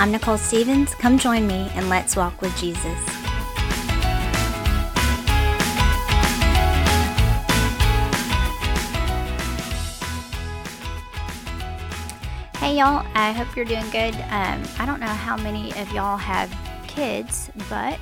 I'm Nicole Stevens. Come join me and let's walk with Jesus. Hey y'all, I hope you're doing good. Um, I don't know how many of y'all have kids, but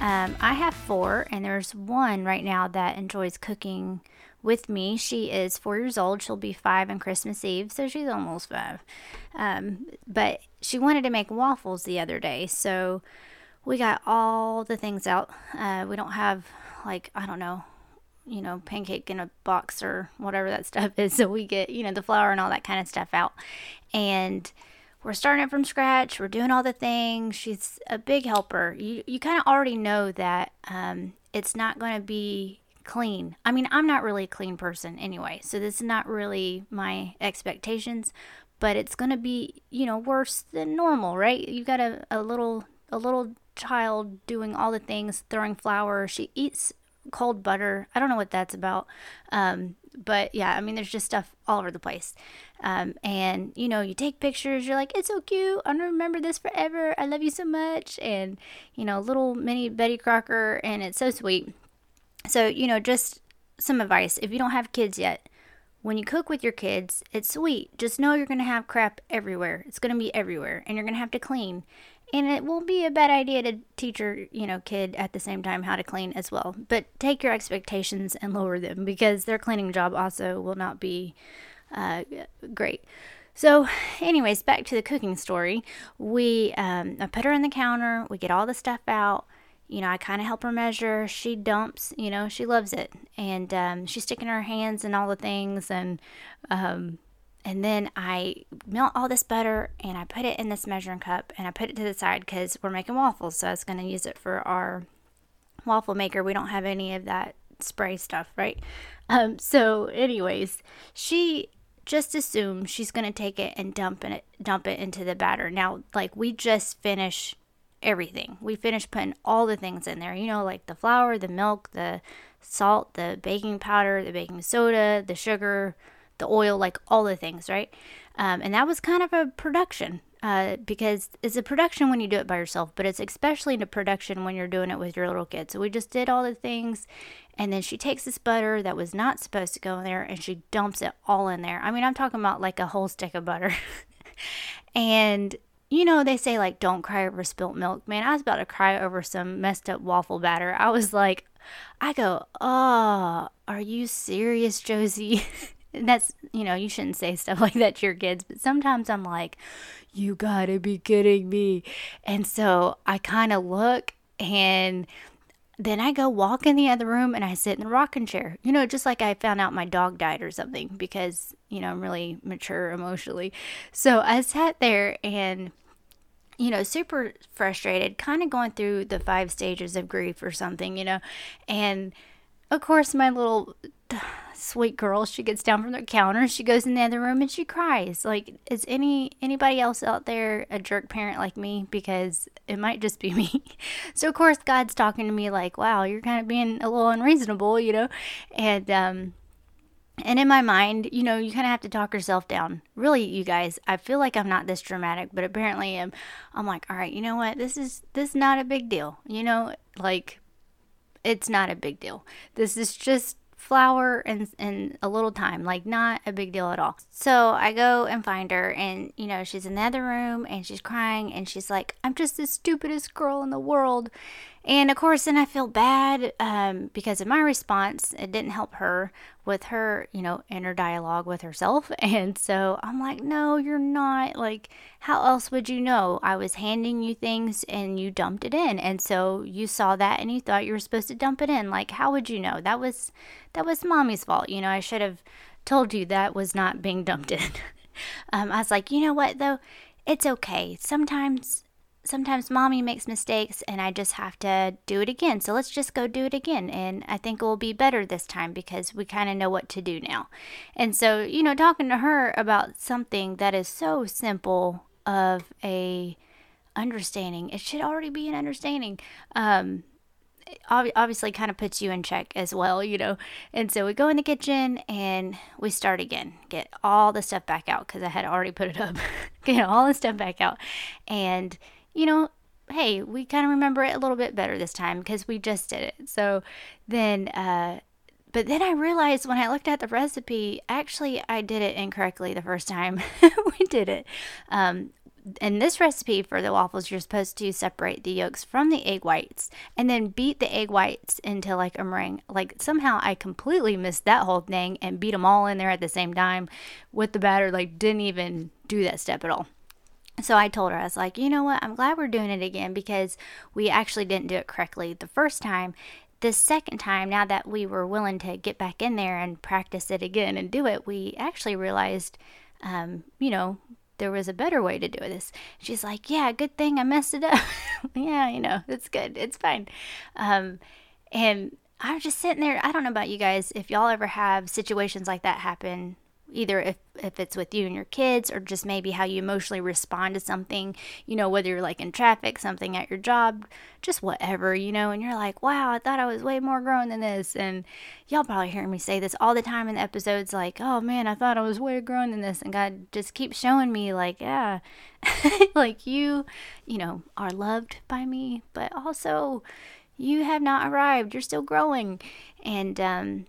um, I have four, and there's one right now that enjoys cooking with me. She is four years old. She'll be five on Christmas Eve, so she's almost five. Um, but she wanted to make waffles the other day, so we got all the things out. Uh, we don't have, like, I don't know, you know, pancake in a box or whatever that stuff is. So we get, you know, the flour and all that kind of stuff out. And we're starting it from scratch. We're doing all the things. She's a big helper. You, you kind of already know that um, it's not going to be clean. I mean, I'm not really a clean person anyway. So this is not really my expectations, but it's going to be, you know, worse than normal, right? You got a, a little, a little child doing all the things, throwing flour. She eats cold butter. I don't know what that's about. Um, but yeah, I mean, there's just stuff all over the place. Um, and you know, you take pictures, you're like, it's so cute. I'm gonna remember this forever. I love you so much. And you know, little mini Betty Crocker, and it's so sweet. So, you know, just some advice. If you don't have kids yet, when you cook with your kids, it's sweet. Just know you're gonna have crap everywhere. It's gonna be everywhere, and you're gonna have to clean. And it will be a bad idea to teach your you know kid at the same time how to clean as well. But take your expectations and lower them because their cleaning job also will not be uh, great. So anyways back to the cooking story. We um, i put her on the counter. We get all the stuff out you know i kind of help her measure she dumps you know she loves it and um, she's sticking her hands in all the things and um, and then I melt all this butter and I put it in this measuring cup and I put it to the side because we're making waffles. So I was going to use it for our waffle maker. We don't have any of that spray stuff, right? Um, so, anyways, she just assumes she's going to take it and dump it, dump it into the batter. Now, like we just finished everything. We finished putting all the things in there, you know, like the flour, the milk, the salt, the baking powder, the baking soda, the sugar, the oil, like all the things, right? Um, and that was kind of a production uh, because it's a production when you do it by yourself, but it's especially a production when you're doing it with your little kid. So we just did all the things, and then she takes this butter that was not supposed to go in there and she dumps it all in there. I mean, I'm talking about like a whole stick of butter. and you know, they say like don't cry over spilt milk. Man, I was about to cry over some messed up waffle batter. I was like, I go, oh, are you serious, Josie? that's you know you shouldn't say stuff like that to your kids but sometimes i'm like you gotta be kidding me and so i kind of look and then i go walk in the other room and i sit in the rocking chair you know just like i found out my dog died or something because you know i'm really mature emotionally so i sat there and you know, super frustrated, kind of going through the five stages of grief or something, you know. And of course, my little sweet girl she gets down from the counter she goes in the other room and she cries. Like is any anybody else out there a jerk parent like me? Because it might just be me. So of course god's talking to me like wow you're kind of being a little unreasonable you know? And um and in my mind, you know, you kind of have to talk yourself down. Really, you guys, I feel like I'm not this dramatic, but apparently I'm. I'm like, all right, you know what? This is this is not a big deal. You know, like it's not a big deal. This is just flour and, and a little time, like not a big deal at all. So I go and find her, and you know, she's in the other room and she's crying, and she's like, I'm just the stupidest girl in the world. And of course, then I feel bad um, because in my response, it didn't help her with her, you know, inner dialogue with herself. And so I'm like, no, you're not. Like, how else would you know? I was handing you things and you dumped it in. And so you saw that and you thought you were supposed to dump it in. Like, how would you know? That was that was mommy's fault. You know, I should have told you that was not being dumped in. um, I was like, you know what though? It's okay. Sometimes sometimes mommy makes mistakes and I just have to do it again. So let's just go do it again. And I think it will be better this time because we kind of know what to do now. And so, you know, talking to her about something that is so simple of a understanding, it should already be an understanding. Um, obviously kind of puts you in check as well, you know. And so we go in the kitchen and we start again, get all the stuff back out because I had already put it up, get all the stuff back out. And, you know, hey, we kind of remember it a little bit better this time because we just did it. So then, uh, but then I realized when I looked at the recipe, actually, I did it incorrectly the first time we did it. Um, in this recipe for the waffles, you're supposed to separate the yolks from the egg whites and then beat the egg whites into like a meringue. Like somehow I completely missed that whole thing and beat them all in there at the same time with the batter. Like didn't even do that step at all. So I told her, I was like, you know what? I'm glad we're doing it again because we actually didn't do it correctly the first time. The second time, now that we were willing to get back in there and practice it again and do it, we actually realized, um, you know, there was a better way to do this. She's like, yeah, good thing I messed it up. yeah, you know, it's good. It's fine. Um, and I was just sitting there. I don't know about you guys, if y'all ever have situations like that happen either if, if it's with you and your kids or just maybe how you emotionally respond to something, you know, whether you're like in traffic, something at your job, just whatever, you know, and you're like, wow, I thought I was way more grown than this. And y'all probably hear me say this all the time in the episodes like, oh man, I thought I was way grown than this. And God just keeps showing me, like, yeah, like you, you know, are loved by me, but also you have not arrived. You're still growing. And, um,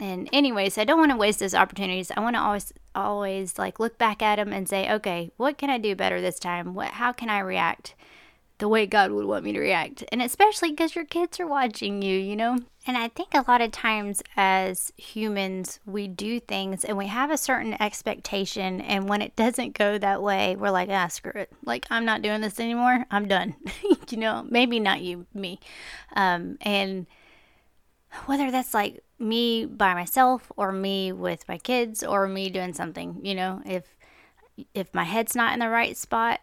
and anyways, I don't want to waste those opportunities. I want to always always like look back at them and say, okay, what can I do better this time? What how can I react the way God would want me to react? And especially because your kids are watching you, you know. And I think a lot of times as humans, we do things and we have a certain expectation, and when it doesn't go that way, we're like, ah, screw it. Like I'm not doing this anymore. I'm done. you know, maybe not you, me. Um, and whether that's like me by myself or me with my kids or me doing something, you know, if if my head's not in the right spot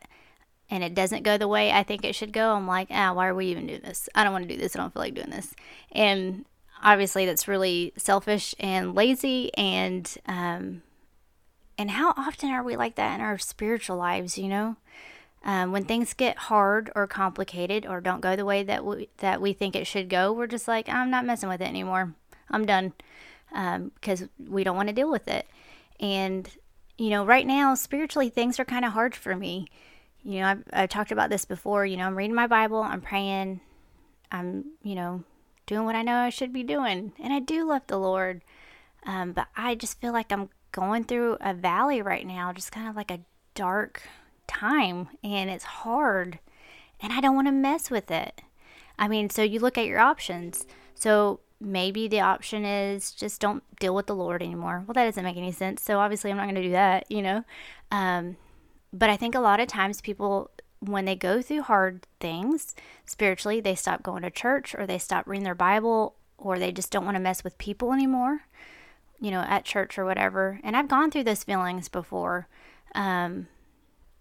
and it doesn't go the way I think it should go, I'm like, ah, why are we even doing this? I don't want to do this. I don't feel like doing this. And obviously, that's really selfish and lazy. And um, and how often are we like that in our spiritual lives? You know, um, when things get hard or complicated or don't go the way that we that we think it should go, we're just like, I'm not messing with it anymore. I'm done because um, we don't want to deal with it. And you know, right now spiritually things are kind of hard for me. You know, I've, I've talked about this before. You know, I'm reading my Bible, I'm praying, I'm you know doing what I know I should be doing, and I do love the Lord. Um, but I just feel like I'm going through a valley right now, just kind of like a dark time and it's hard and I don't want to mess with it. I mean, so you look at your options. So maybe the option is just don't deal with the Lord anymore. Well, that doesn't make any sense. So obviously, I'm not going to do that, you know. Um, but I think a lot of times people, when they go through hard things spiritually, they stop going to church or they stop reading their Bible or they just don't want to mess with people anymore, you know, at church or whatever. And I've gone through those feelings before. Um,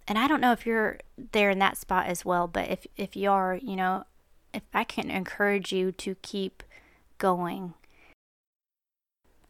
and I don't know if you're there in that spot as well, but if if you are, you know, if I can encourage you to keep going.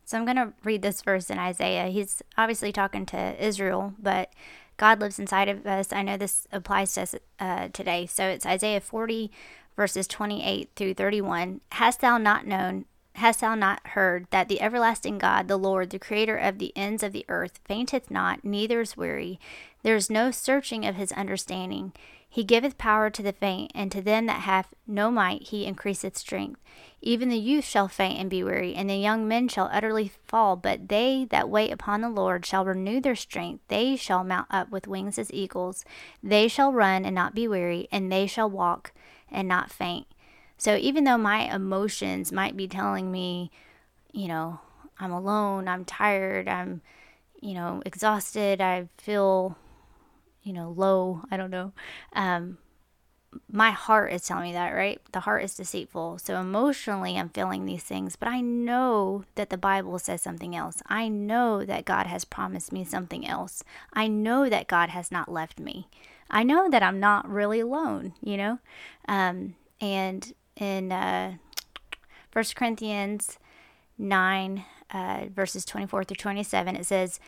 So I'm going to read this verse in Isaiah. He's obviously talking to Israel, but God lives inside of us. I know this applies to us uh, today. So it's Isaiah 40, verses 28 through 31. Hast thou not known, Hast thou not heard that the everlasting God, the Lord, the creator of the ends of the earth, fainteth not, neither is weary? There is no searching of his understanding. He giveth power to the faint, and to them that have no might he increaseth strength. Even the youth shall faint and be weary, and the young men shall utterly fall. But they that wait upon the Lord shall renew their strength. They shall mount up with wings as eagles. They shall run and not be weary, and they shall walk and not faint. So even though my emotions might be telling me, you know, I'm alone, I'm tired, I'm, you know, exhausted, I feel, you know, low, I don't know. Um, my heart is telling me that, right? The heart is deceitful. So emotionally, I'm feeling these things, but I know that the Bible says something else. I know that God has promised me something else. I know that God has not left me. I know that I'm not really alone, you know? Um, and in uh, 1 Corinthians 9, uh, verses 24 through 27, it says,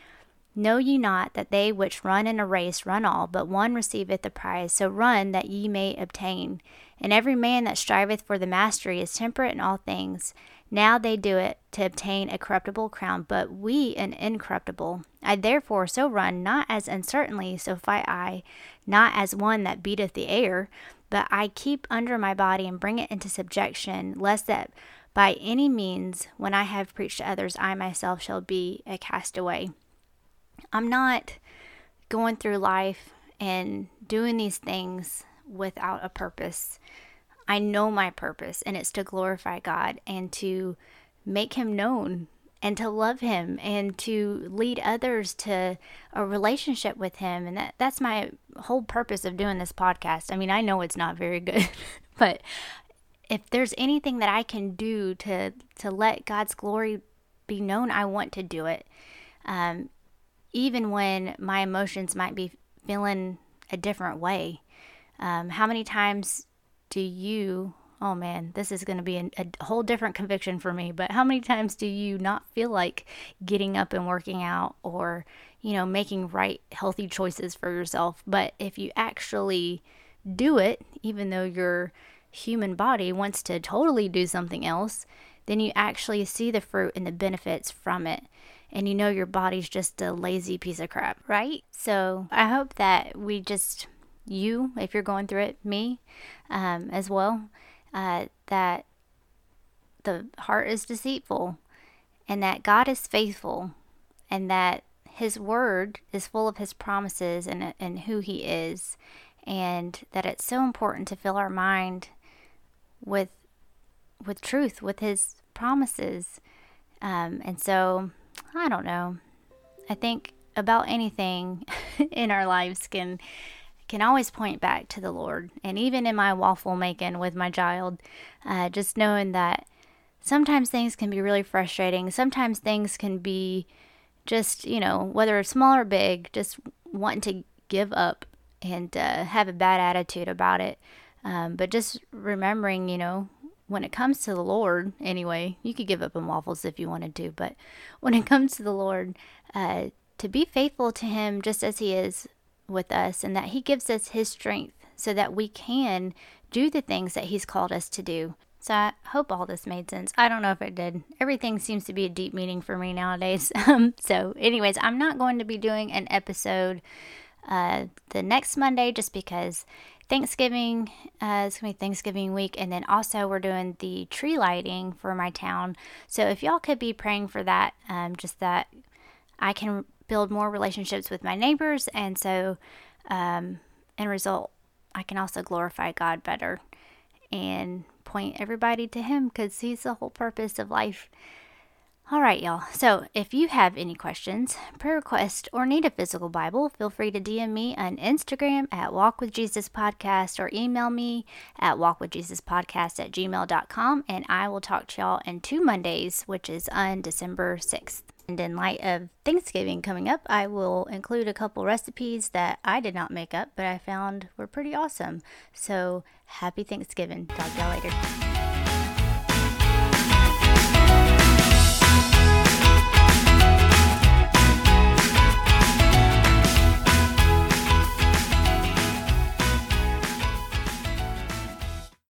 Know ye not that they which run in a race run all, but one receiveth the prize? So run that ye may obtain. And every man that striveth for the mastery is temperate in all things. Now they do it to obtain a corruptible crown, but we an incorruptible. I therefore so run, not as uncertainly, so fight I, not as one that beateth the air, but I keep under my body and bring it into subjection, lest that by any means, when I have preached to others, I myself shall be a castaway. I'm not going through life and doing these things without a purpose. I know my purpose, and it's to glorify God and to make Him known and to love Him and to lead others to a relationship with Him. And that, that's my whole purpose of doing this podcast. I mean, I know it's not very good, but if there's anything that I can do to, to let God's glory be known, I want to do it. Um, even when my emotions might be feeling a different way. Um, how many times do you, oh man, this is going to be a, a whole different conviction for me, but how many times do you not feel like getting up and working out or, you know, making right, healthy choices for yourself? But if you actually do it, even though your human body wants to totally do something else, then you actually see the fruit and the benefits from it and you know your body's just a lazy piece of crap, right? So I hope that we just, you, if you're going through it, me um, as well, uh, that the heart is deceitful and that God is faithful and that his word is full of his promises and, and who he is and that it's so important to fill our mind with with truth with his promises um, and so I don't know. I think about anything in our lives can can always point back to the Lord. And even in my waffle making with my child, uh, just knowing that sometimes things can be really frustrating. Sometimes things can be just, you know, whether small or big, just wanting to give up and uh, have a bad attitude about it. Um, but just remembering, you know, when it comes to the Lord, anyway, you could give up on waffles if you wanted to, but when it comes to the Lord, uh, to be faithful to Him just as He is with us, and that He gives us His strength so that we can do the things that He's called us to do. So I hope all this made sense. I don't know if it did. Everything seems to be a deep meaning for me nowadays. Um, so, anyways, I'm not going to be doing an episode uh, the next Monday just because Thanksgiving. Uh, it's gonna be Thanksgiving week, and then also we're doing the tree lighting for my town. So if y'all could be praying for that, um, just that I can build more relationships with my neighbors, and so um, in result, I can also glorify God better and point everybody to Him because He's the whole purpose of life. All right, y'all. So if you have any questions, prayer requests, or need a physical Bible, feel free to DM me on Instagram at Walk with Jesus Podcast or email me at walkwithjesuspodcast at gmail.com and I will talk to y'all in two Mondays, which is on December 6th. And in light of Thanksgiving coming up, I will include a couple recipes that I did not make up, but I found were pretty awesome. So happy Thanksgiving. Talk to y'all later.